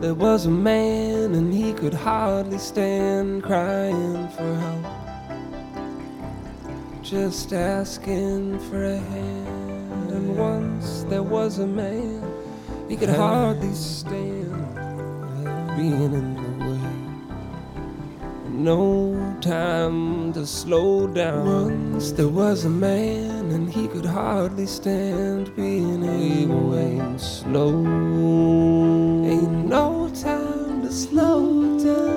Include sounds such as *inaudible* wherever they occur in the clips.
There was a man and he could hardly stand crying for help. Just asking for a hand. And once there was a man, he could hardly stand being in the way. No time to slow down. Once there was a man and he could hardly stand being in the way. Slow. Ain't no slow down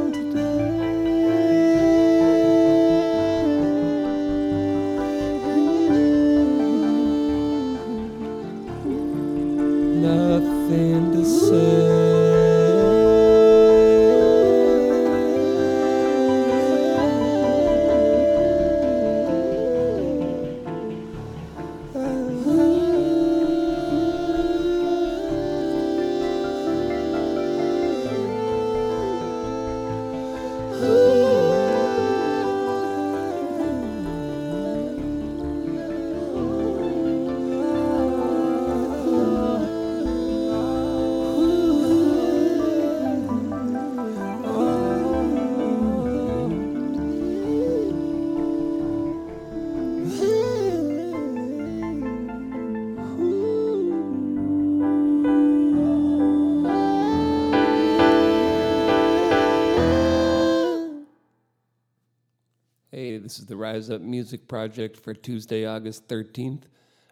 this is the Rise Up Music Project for Tuesday, August 13th.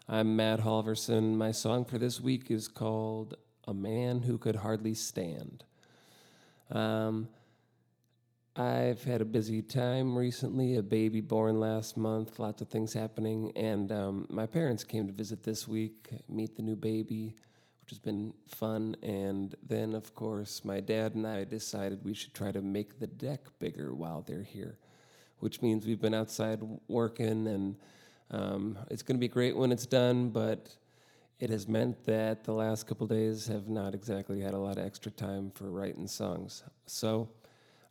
I'm Matt Halverson. My song for this week is called A Man Who Could Hardly Stand. Um, I've had a busy time recently, a baby born last month, lots of things happening, and um, my parents came to visit this week, meet the new baby, which has been fun. And then, of course, my dad and I decided we should try to make the deck bigger while they're here which means we've been outside working, and um, it's going to be great when it's done. But it has meant that the last couple days have not exactly had a lot of extra time for writing songs. So,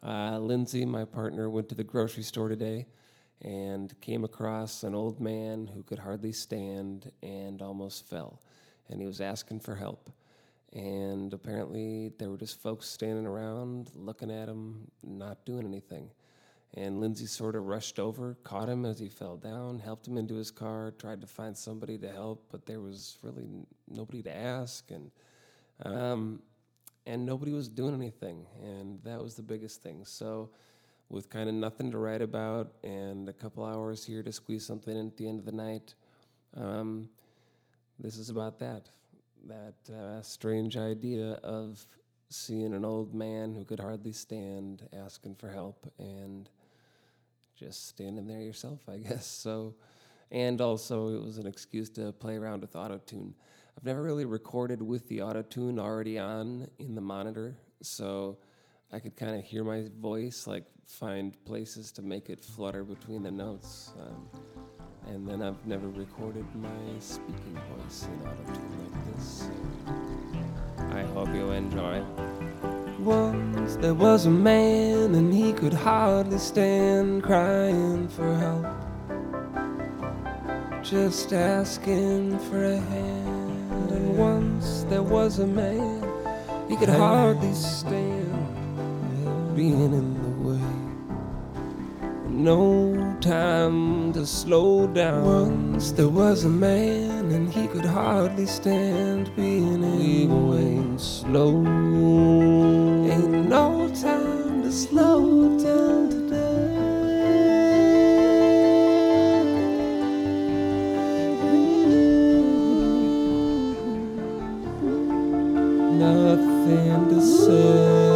uh, Lindsay, my partner, went to the grocery store today and came across an old man who could hardly stand and almost fell, and he was asking for help. And apparently, there were just folks standing around looking at him, not doing anything. And Lindsay sort of rushed over, caught him as he fell down, helped him into his car, tried to find somebody to help, but there was really nobody to ask, and um, and nobody was doing anything, and that was the biggest thing. So, with kind of nothing to write about and a couple hours here to squeeze something in at the end of the night, um, this is about that. That uh, strange idea of seeing an old man who could hardly stand asking for help and just standing there yourself, I *laughs* guess. So, and also it was an excuse to play around with auto tune. I've never really recorded with the auto tune already on in the monitor, so I could kind of hear my voice, like find places to make it flutter between the notes. Um, and then I've never recorded my speaking voice in auto tune like this. So I hope you enjoy. Once there was a man and he could hardly stand crying for help. Just asking for a hand. And once there was a man, he could hardly stand being in the way. No time to slow down. Once there was a man and he could hardly stand being in the way. Slow. Nothing to say.